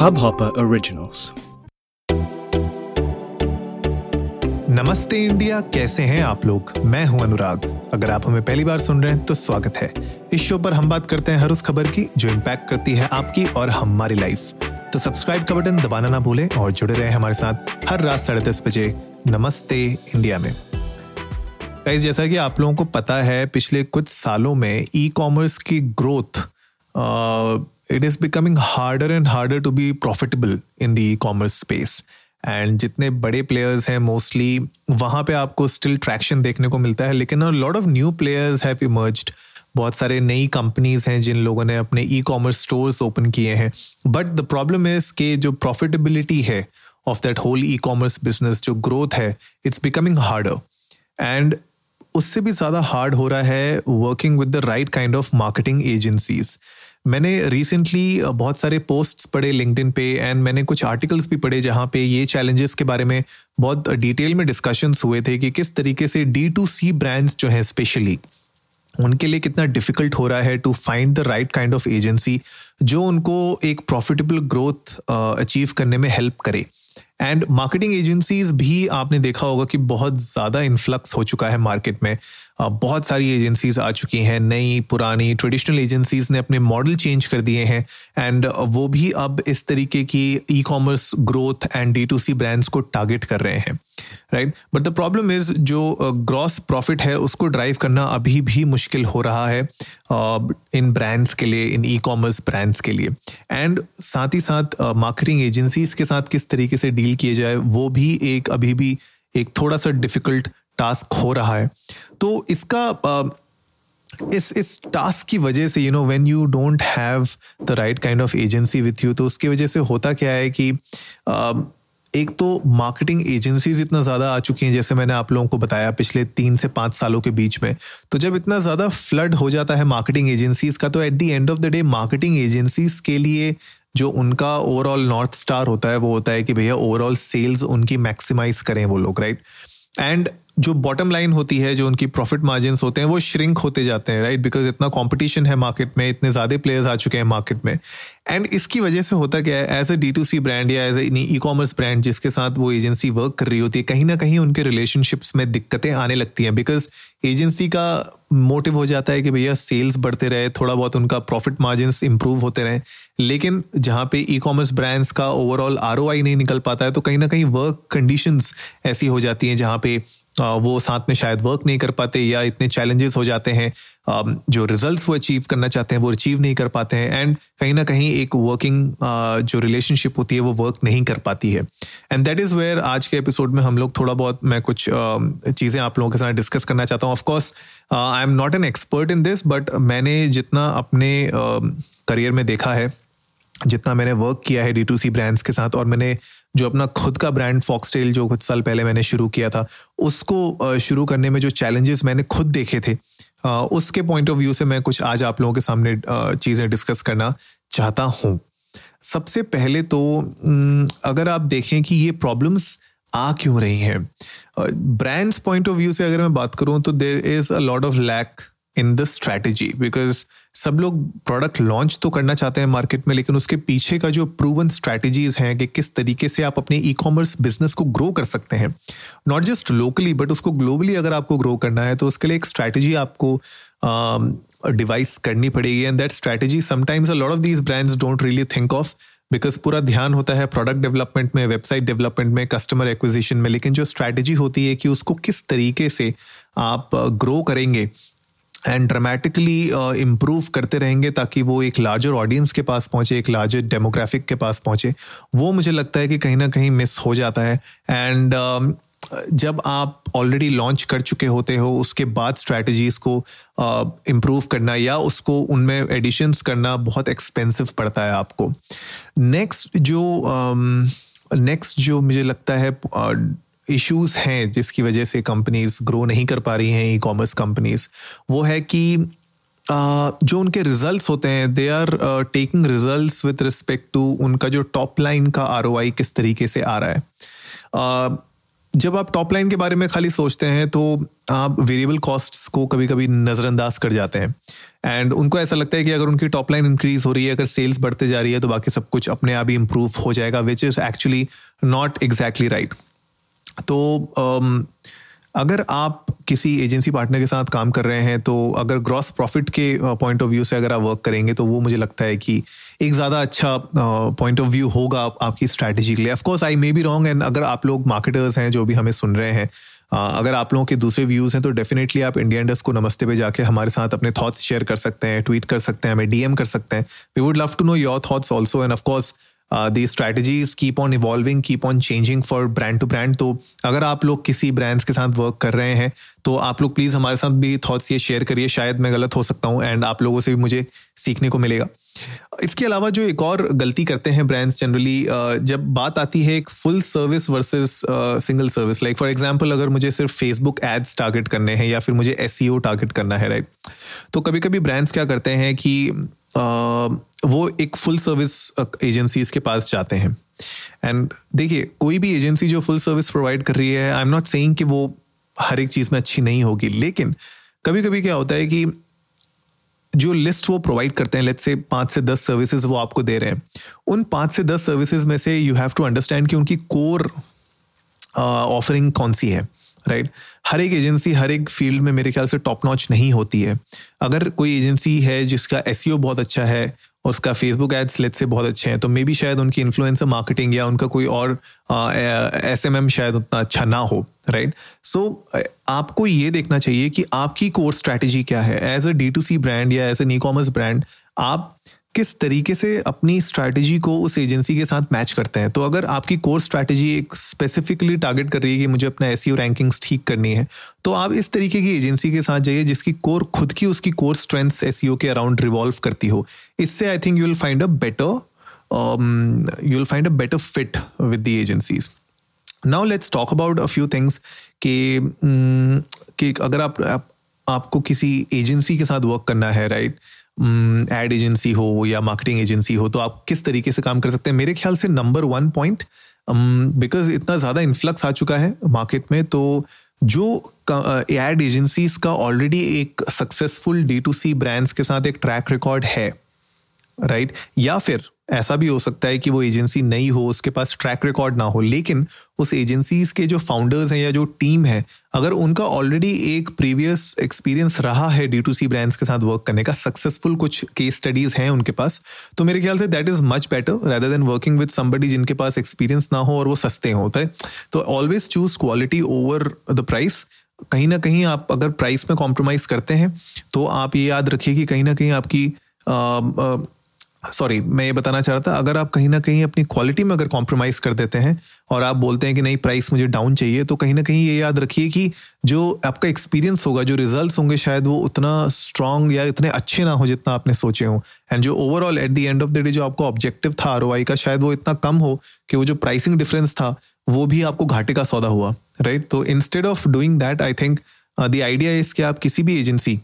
Hubhopper Originals. नमस्ते India, कैसे हैं आप लोग? मैं हूँ अनुराग। अगर आप हमें पहली बार सुन रहे हैं तो स्वागत है। इस शो पर हम बात करते हैं हर उस खबर की, जो इम्पैक्ट करती है आपकी और हमारी लाइफ तो सब्सक्राइब का बटन दबाना ना भूलें और जुड़े रहे हमारे साथ हर रात साढ़े दस बजे नमस्ते इंडिया में। गाइस जैसा कि आप लोगों को पता है, पिछले कुछ सालों में ई कॉमर्स की growth it is becoming harder and harder to be profitable in the commerce space and जितने बड़े प्लेयर्स हैं मोस्टली वहाँ पे आपको स्टिल ट्रैक्शन देखने को मिलता है, लेकिन lot of new players have emerged बहुत सारे नई कंपनीज़ हैं जिन लोगों ने अपने ई कॉमर्स स्टोर्स ओपन किए हैं. बट द प्रॉब्लम इज़ के जो प्रॉफिटेबिलिटी है of that whole e commerce business जो ग्रोथ है इट्स बिकमिंग हार्डर एंड उससे भी ज़्यादा हार्ड हो रहा है working with the right kind of marketing agencies मैंने रिसेंटली बहुत सारे पोस्ट्स पढ़े लिंक्डइन पे एंड मैंने कुछ आर्टिकल्स भी पढ़े जहाँ पे ये चैलेंजेस के बारे में बहुत डिटेल में डिस्कशंस हुए थे कि किस तरीके से डी टू सी ब्रांड्स जो हैं स्पेशली उनके लिए कितना डिफ़िकल्ट हो रहा है to find the right kind of agency जो उनको एक प्रॉफिटेबल ग्रोथ अचीव करने में हेल्प करे। एंड मार्केटिंग एजेंसीज भी आपने देखा होगा कि बहुत ज़्यादा इन्फ्लक्स हो चुका है मार्केट में। बहुत सारी एजेंसीज आ चुकी हैं, नई, पुरानी ट्रेडिशनल एजेंसीज ने अपने मॉडल चेंज कर दिए हैं एंड वो भी अब इस तरीके की e commerce growth and D to C brands को टारगेट कर रहे हैं right but the problem is जो ग्रॉस प्रॉफिट है, उसको ड्राइव करना अभी भी मुश्किल हो रहा है इन ब्रांड्स के लिए, इन ई कॉमर्स ब्रांड्स के लिए। एंड साथ ही साथ मार्केटिंग एजेंसीज के साथ किस तरीके से डील किए जाए, वो भी एक अभी भी एक थोड़ा सा डिफ़िकल्ट टास्क हो रहा है। तो इसका इस इस टास्क की वजह से you know when you don't have the right kind of agency with you तो उसकी वजह से होता क्या है कि एक तो मार्केटिंग एजेंसीज इतना ज़्यादा आ चुकी हैं, जैसे मैंने आप लोगों को बताया पिछले तीन से पाँच सालों के बीच में। तो जब इतना ज़्यादा फ्लड हो जाता है मार्केटिंग एजेंसीज का तो at the end of the day marketing agencies के लिए जो उनका ओवरऑल नॉर्थ स्टार होता है, वो होता है कि भैया ओवरऑल सेल्स उनकी मैक्सिमाइज करें वो लोग राइट एंड जो बॉटम लाइन होती है, जो उनकी प्रॉफिट मार्जिन होते हैं, वो श्रिंक होते जाते हैं राइट बिकॉज़ इतना कॉम्पिटिशन है मार्केट में, इतने ज़्यादा प्लेयर्स आ चुके हैं मार्केट में। एंड इसकी वजह से होता क्या है as a D to C brand या as a e commerce brand जिसके साथ वो एजेंसी वर्क कर रही होती है, कहीं ना कहीं उनके रिलेशनशिप्स में दिक्कतें आने लगती हैं। बिकॉज़ एजेंसी का मोटिव हो जाता है कि भैया सेल्स बढ़ते रहे, थोड़ा बहुत उनका प्रॉफिट मार्जिन इंप्रूव होते रहे। लेकिन जहाँ पे ई कॉमर्स ब्रांड्स का ओवरऑल आरओआई नहीं निकल पाता है तो कहीं ना कहीं वर्क कंडीशंस ऐसी हो जाती हैं जहाँ पे वो साथ में शायद वर्क नहीं कर पाते या इतने चैलेंजेस हो जाते हैं जो रिजल्ट्स वो अचीव करना चाहते हैं, वो अचीव नहीं कर पाते हैं एंड कहीं ना कहीं एक वर्किंग जो रिलेशनशिप होती है, वो वर्क नहीं कर पाती है। एंड दैट इज़ वेयर आज के एपिसोड में हम लोग थोड़ा बहुत मैं कुछ चीज़ें आप लोगों के साथ डिस्कस करना चाहता हूँ। Of course I am not an expert in this but मैंने जितना अपने करियर में देखा है जितना मैंने वर्क किया है डी टू सी ब्रांड्स के साथ और मैंने जो अपना खुद का ब्रांड फॉक्सटेल जो कुछ साल पहले मैंने शुरू किया था, उसको शुरू करने में जो चैलेंजेस मैंने खुद देखे थे उसके पॉइंट ऑफ़ व्यू से मैं कुछ आज आप लोगों के सामने चीज़ें डिस्कस करना चाहता हूँ। सबसे पहले तो अगर आप देखें कि ये प्रॉब्लम्स आ क्यों रही हैं ब्रांड्स पॉइंट ऑफ़ व्यू से अगर मैं बात करूँ तो there is a lot of lack in the strategy because सब लोग प्रोडक्ट लॉन्च तो करना चाहते हैं मार्केट में लेकिन उसके पीछे का जो प्रूवन स्ट्रैटेजीज हैं कि किस तरीके से आप अपने ई कॉमर्स बिज़नेस को ग्रो कर सकते हैं नॉट जस्ट लोकली बट उसको ग्लोबली अगर आपको ग्रो करना है तो उसके लिए एक स्ट्रैटेजी आपको डिवाइस um, करनी पड़ेगी and that strategy sometimes a lot of these brands don't really think of because पूरा ध्यान होता है प्रोडक्ट डेवलपमेंट में वेबसाइट डेवलपमेंट में कस्टमर एक्विजिशन में लेकिन जो स्ट्रैटेजी होती है कि उसको किस तरीके से आप ग्रो uh, करेंगे एंड ड्रामेटिकली इम्प्रूव करते रहेंगे ताकि वो एक लार्जर ऑडियंस के पास पहुँचे एक लार्जर डेमोग्राफिक के पास पहुँचे। वो मुझे लगता है कि कहीं ना कहीं मिस हो जाता है। एंड uh, जब आप ऑलरेडी लॉन्च कर चुके होते हो उसके बाद स्ट्रैटेजीज को इम्प्रूव uh, करना या उसको उनमें एडिशंस करना बहुत एक्सपेंसिव पड़ता है आपको। नेक्स्ट जो नेक्स्ट um, जो मुझे लगता है uh, इश्यूज़ हैं जिसकी वजह से कंपनीज़ ग्रो नहीं कर पा रही हैं ई कॉमर्स कंपनीज़ वो है कि जो उनके रिजल्ट्स होते हैं they are taking results with respect to उनका जो टॉप लाइन का आरओआई किस तरीके से आ रहा है। जब आप टॉप लाइन के बारे में खाली सोचते हैं तो आप वेरिएबल कॉस्ट्स को कभी कभी नज़रअंदाज कर जाते हैं। एंड उनको ऐसा लगता है कि अगर उनकी टॉप लाइन इंक्रीज हो रही है, अगर सेल्स बढ़ते जा रही है तो बाकी सब कुछ अपने आप ही इम्प्रूव हो जाएगा which is actually not exactly right तो um, अगर आप किसी एजेंसी पार्टनर के साथ काम कर रहे हैं तो अगर ग्रॉस प्रॉफिट के पॉइंट ऑफ़ व्यू से अगर आप वर्क करेंगे तो वो मुझे लगता है कि एक ज़्यादा अच्छा पॉइंट ऑफ़ व्यू होगा आप, आपकी स्ट्रैटेजी के लिए। Of course I may be wrong and अगर आप लोग मार्केटर्स हैं जो भी हमें सुन रहे हैं अगर आप लोगों के दूसरे व्यूज़ हैं तो डेफिनेटली आप इंडिया इंडस्ट को नमस्ते पे जाके हमारे साथ अपने थॉट्स शेयर कर सकते हैं ट्वीट कर सकते हैं हमें डीएम कर सकते हैं। We would love to know your thoughts also and of course the strategies keep on evolving keep on changing for brand to brand तो अगर आप लोग किसी ब्रांड्स के साथ वर्क कर रहे हैं तो आप लोग प्लीज़ हमारे साथ भी थॉट्स ये शेयर करिए। शायद मैं गलत हो सकता हूँ एंड आप लोगों से भी मुझे सीखने को मिलेगा। इसके अलावा जो एक और गलती करते हैं ब्रांड्स जनरली जब बात आती है एक full service versus single service like for example अगर मुझे सिर्फ़ फेसबुक एड्स टारगेट करने हैं या फिर मुझे एस टारगेट करना है राइट तो कभी कभी ब्रांड्स क्या करते हैं कि वो एक फुल सर्विस एजेंसीज के पास जाते हैं। एंड देखिए, कोई भी एजेंसी जो फुल सर्विस प्रोवाइड कर रही है आई एम नॉट सेइंग कि वो हर एक चीज़ में अच्छी नहीं होगी, लेकिन कभी कभी क्या होता है कि जो लिस्ट वो प्रोवाइड करते हैं लेट्स से पाँच से दस सर्विसेज़ वो आपको दे रहे हैं, उन पाँच से दस सर्विसेज़ में से यू हैव टू अंडरस्टैंड कि उनकी कोर ऑफरिंग कौन सी है। Right right? हर एक एजेंसी हर एक फ़ील्ड में मेरे ख्याल से टॉप नॉच नहीं होती है। अगर कोई एजेंसी है जिसका एस e बहुत अच्छा है उसका फेसबुक एड्स लेट से बहुत अच्छे हैं तो मे बी शायद उनकी इन्फ्लुएंसर मार्केटिंग या उनका कोई और एस एम एम शायद उतना अच्छा ना हो राइट सो so, आपको ये देखना चाहिए कि आपकी कोर स्ट्रैटेजी क्या है? As a D to C brand या as a e commerce brand आप किस तरीके से अपनी स्ट्रैटेजी को उस एजेंसी के साथ मैच करते हैं? तो अगर आपकी कोर स्ट्रैटेजी एक स्पेसिफिकली टारगेट कर रही है कि मुझे अपना एस रैंकिंग्स ठीक करनी है तो आप इस तरीके की एजेंसी के साथ जाइए जिसकी कोर खुद की उसकी कोर स्ट्रेंथ एस के अराउंड रिवॉल्व करती हो। इससे I think you will find a better you will find a better fit with the agencies now let's talk about a few things कि कि अगर आप, आप आपको किसी एजेंसी के साथ वर्क करना है राइट? एड एजेंसी हो या मार्केटिंग एजेंसी हो तो आप किस तरीके से काम कर सकते हैं मेरे ख्याल से नंबर वन पॉइंट बिकॉज़ इतना ज़्यादा इन्फ्लक्स आ चुका है मार्केट में तो जो एड एजेंसीज का ऑलरेडी एक successful D to C brands के साथ एक ट्रैक रिकॉर्ड है राइट right? या फिर ऐसा भी हो सकता है कि वो एजेंसी नई हो, उसके पास ट्रैक रिकॉर्ड ना हो, लेकिन उस एजेंसीज के जो फाउंडर्स हैं या जो टीम है, अगर उनका ऑलरेडी एक प्रीवियस एक्सपीरियंस रहा है डी टू सी ब्रांड्स के साथ वर्क करने का सक्सेसफुल कुछ केस स्टडीज़ हैं उनके पास तो मेरे ख्याल से that is much better rather than working with somebody जिनके पास एक्सपीरियंस ना हो और वो सस्ते होते हैं। तो always choose quality over the price कहीं ना कहीं आप अगर प्राइस में कॉम्प्रोमाइज करते हैं तो आप ये याद रखिए कि कहीं ना कहीं आपकी सॉरी मैं ये बताना चाह रहा था, अगर आप कहीं ना कहीं अपनी क्वालिटी में अगर कॉम्प्रोमाइज कर देते हैं और आप बोलते हैं कि नहीं प्राइस मुझे डाउन चाहिए तो कहीं ना कहीं ये याद रखिए कि जो आपका एक्सपीरियंस होगा, जो रिजल्ट्स होंगे शायद वो उतना स्ट्रांग या इतने अच्छे ना हो जितना आपने सोचे हो। एंड जो overall at the end of the day जो आपका ऑब्जेक्टिव था, ROI का, शायद वो इतना कम हो कि वो जो प्राइसिंग डिफरेंस था, वो भी आपको घाटे का सौदा हुआ राइट तो instead of doing that I think the idea is कि आप किसी भी एजेंसी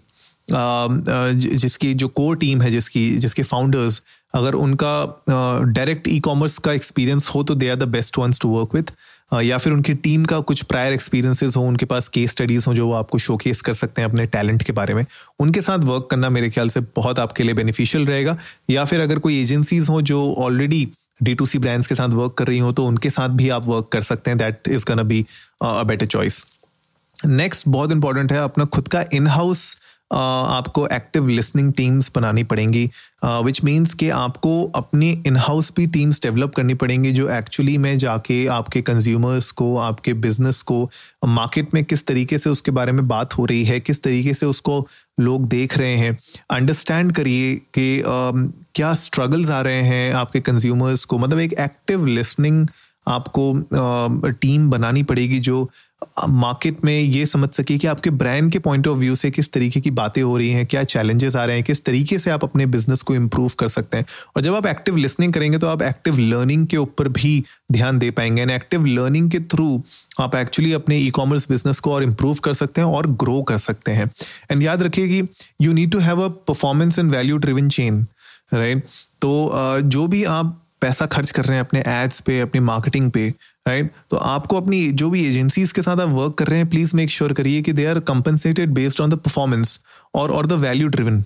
जिसकी जो कोर टीम है, जिसकी, जिसके फाउंडर्स अगर उनका डायरेक्ट ई कॉमर्स का एक्सपीरियंस हो तो they are the best ones to work with या फिर उनकी टीम का कुछ प्रायर एक्सपीरियंसेस हो, उनके पास केस स्टडीज़ हो, जो वो आपको शोकेस कर सकते हैं अपने टैलेंट के बारे में, उनके साथ वर्क करना मेरे ख्याल से बहुत आपके लिए बेनिफिशियल रहेगा। या फिर अगर कोई एजेंसीज हो, जो already D to C brands के साथ वर्क कर रही हो तो उनके साथ भी आप वर्क कर सकते हैं। That is gonna be a better choice next बहुत इंपॉर्टेंट है, अपना खुद का इन हाउस आपको एक्टिव लिसनिंग टीम्स बनानी पड़ेंगी विच मीन्स कि आपको अपनी इन हाउस भी टीम्स डेवलप करनी पड़ेंगी, जो एक्चुअली में जाके आपके कंज्यूमर्स को, आपके बिज़नेस को मार्केट में किस तरीके से उसके बारे में बात हो रही है, किस तरीके से उसको लोग देख रहे हैं। अंडरस्टैंड करिए कि क्या स्ट्रगल्स आ रहे हैं आपके कंज्यूमर्स को। मतलब एक एक्टिव लिसनिंग आपको टीम बनानी पड़ेगी, जो मार्केट में ये समझ सके कि आपके ब्रांड के पॉइंट ऑफ़ व्यू से किस तरीके की बातें हो रही हैं, क्या चैलेंजेस आ रहे हैं, किस तरीके से आप अपने बिज़नेस को इम्प्रूव कर सकते हैं। और जब आप एक्टिव लिसनिंग करेंगे तो आप एक्टिव लर्निंग के ऊपर भी ध्यान दे पाएँगे एंड एक्टिव लर्निंग के थ्रू आप एक्चुअली अपने ई कॉमर्स बिज़नेस को और इम्प्रूव कर सकते हैं और ग्रो कर सकते हैं। एंड याद रखिए कि you need to have a performance and value driven chain right तो जो भी आप पैसा खर्च कर रहे हैं अपने एड्स पे, अपनी मार्केटिंग पे राइट तो आपको अपनी जो भी एजेंसीज के साथ आप वर्क कर रहे हैं प्लीज़ मेक श्योर करिए कि they are compensated based on the performance और और द वैल्यू ड्रिवन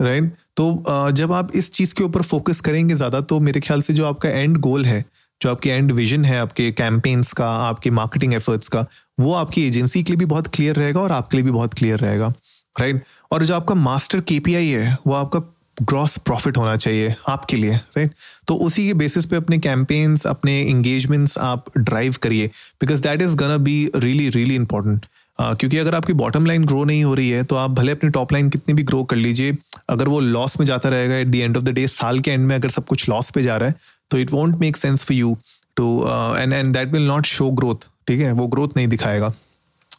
राइट तो जब आप इस चीज़ के ऊपर फोकस करेंगे ज़्यादा तो मेरे ख्याल से जो आपका एंड गोल है, जो आपकी एंड विजन है, आपके कैंपेन्स का, आपके मार्केटिंग एफर्ट्स का, वो आपकी एजेंसी के लिए भी बहुत क्लियर रहेगा और आपके लिए भी बहुत क्लियर रहेगा राइट और जो आपका मास्टर केपीआई है, वो आपका ग्रॉस प्रॉफिट होना चाहिए आपके लिए राइट तो उसी के बेसिस पे अपने कैंपेन्स अपने इंगेजमेंट्स आप ड्राइव करिए because that is gonna be really really important क्योंकि अगर आपकी बॉटम लाइन ग्रो नहीं हो रही है तो आप भले अपनी टॉप लाइन कितनी भी ग्रो कर लीजिए, अगर वो लॉस में जाता रहेगा at the end of the day साल के एंड में अगर सब कुछ लॉस पे जा रहा है तो it won't make sense for you to end and that will not show growth ठीक है? वो ग्रोथ नहीं दिखाएगा।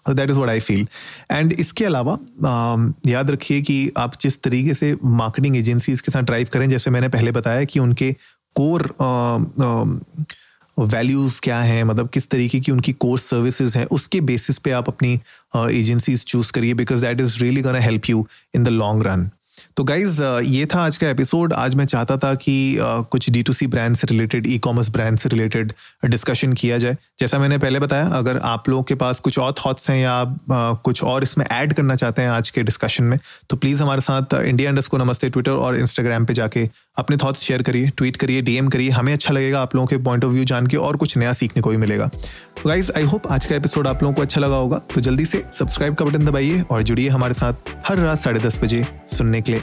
That is what I feel and इसके अलावा uh, याद रखिए कि आप जिस तरीके से मार्केटिंग एजेंसीज के साथ ड्राइव करें जैसे मैंने पहले बताया कि उनके कोर वैल्यूज़ क्या हैं मतलब किस तरीके की उनकी कोर सर्विसेज़ हैं उसके बेसिस पे आप अपनी एजेंसीज चूज़ करिए because that is really gonna help you in the long run तो गाइज़ ये था आज का एपिसोड आज मैं चाहता था कि कुछ डी टू सी ब्रांड से रिलेटेड ई कॉमर्स ब्रांड से रिलेटेड डिस्कशन किया जाए। जैसा मैंने पहले बताया, अगर आप लोगों के पास कुछ और थॉट्स हैं या कुछ और इसमें ऐड करना चाहते हैं आज के डिस्कशन में तो प्लीज़ हमारे साथ इंडिया इंडस्ट को नमस्ते ट्विटर और इंस्टाग्राम पर जाके अपने थॉट्स शेयर करिए ट्वीट करिए डीएम करिए। हमें अच्छा लगेगा आप लोगों के पॉइंट ऑफ़ व्यू जान के और कुछ नया सीखने को भी मिलेगा। तो गाइज़ आई होप आज का एपिसोड आप लोगों को अच्छा लगा होगा। तो जल्दी से सब्सक्राइब का बटन दबाइए और जुड़िए हमारे साथ हर रात साढ़े दस बजे सुनने के लिए।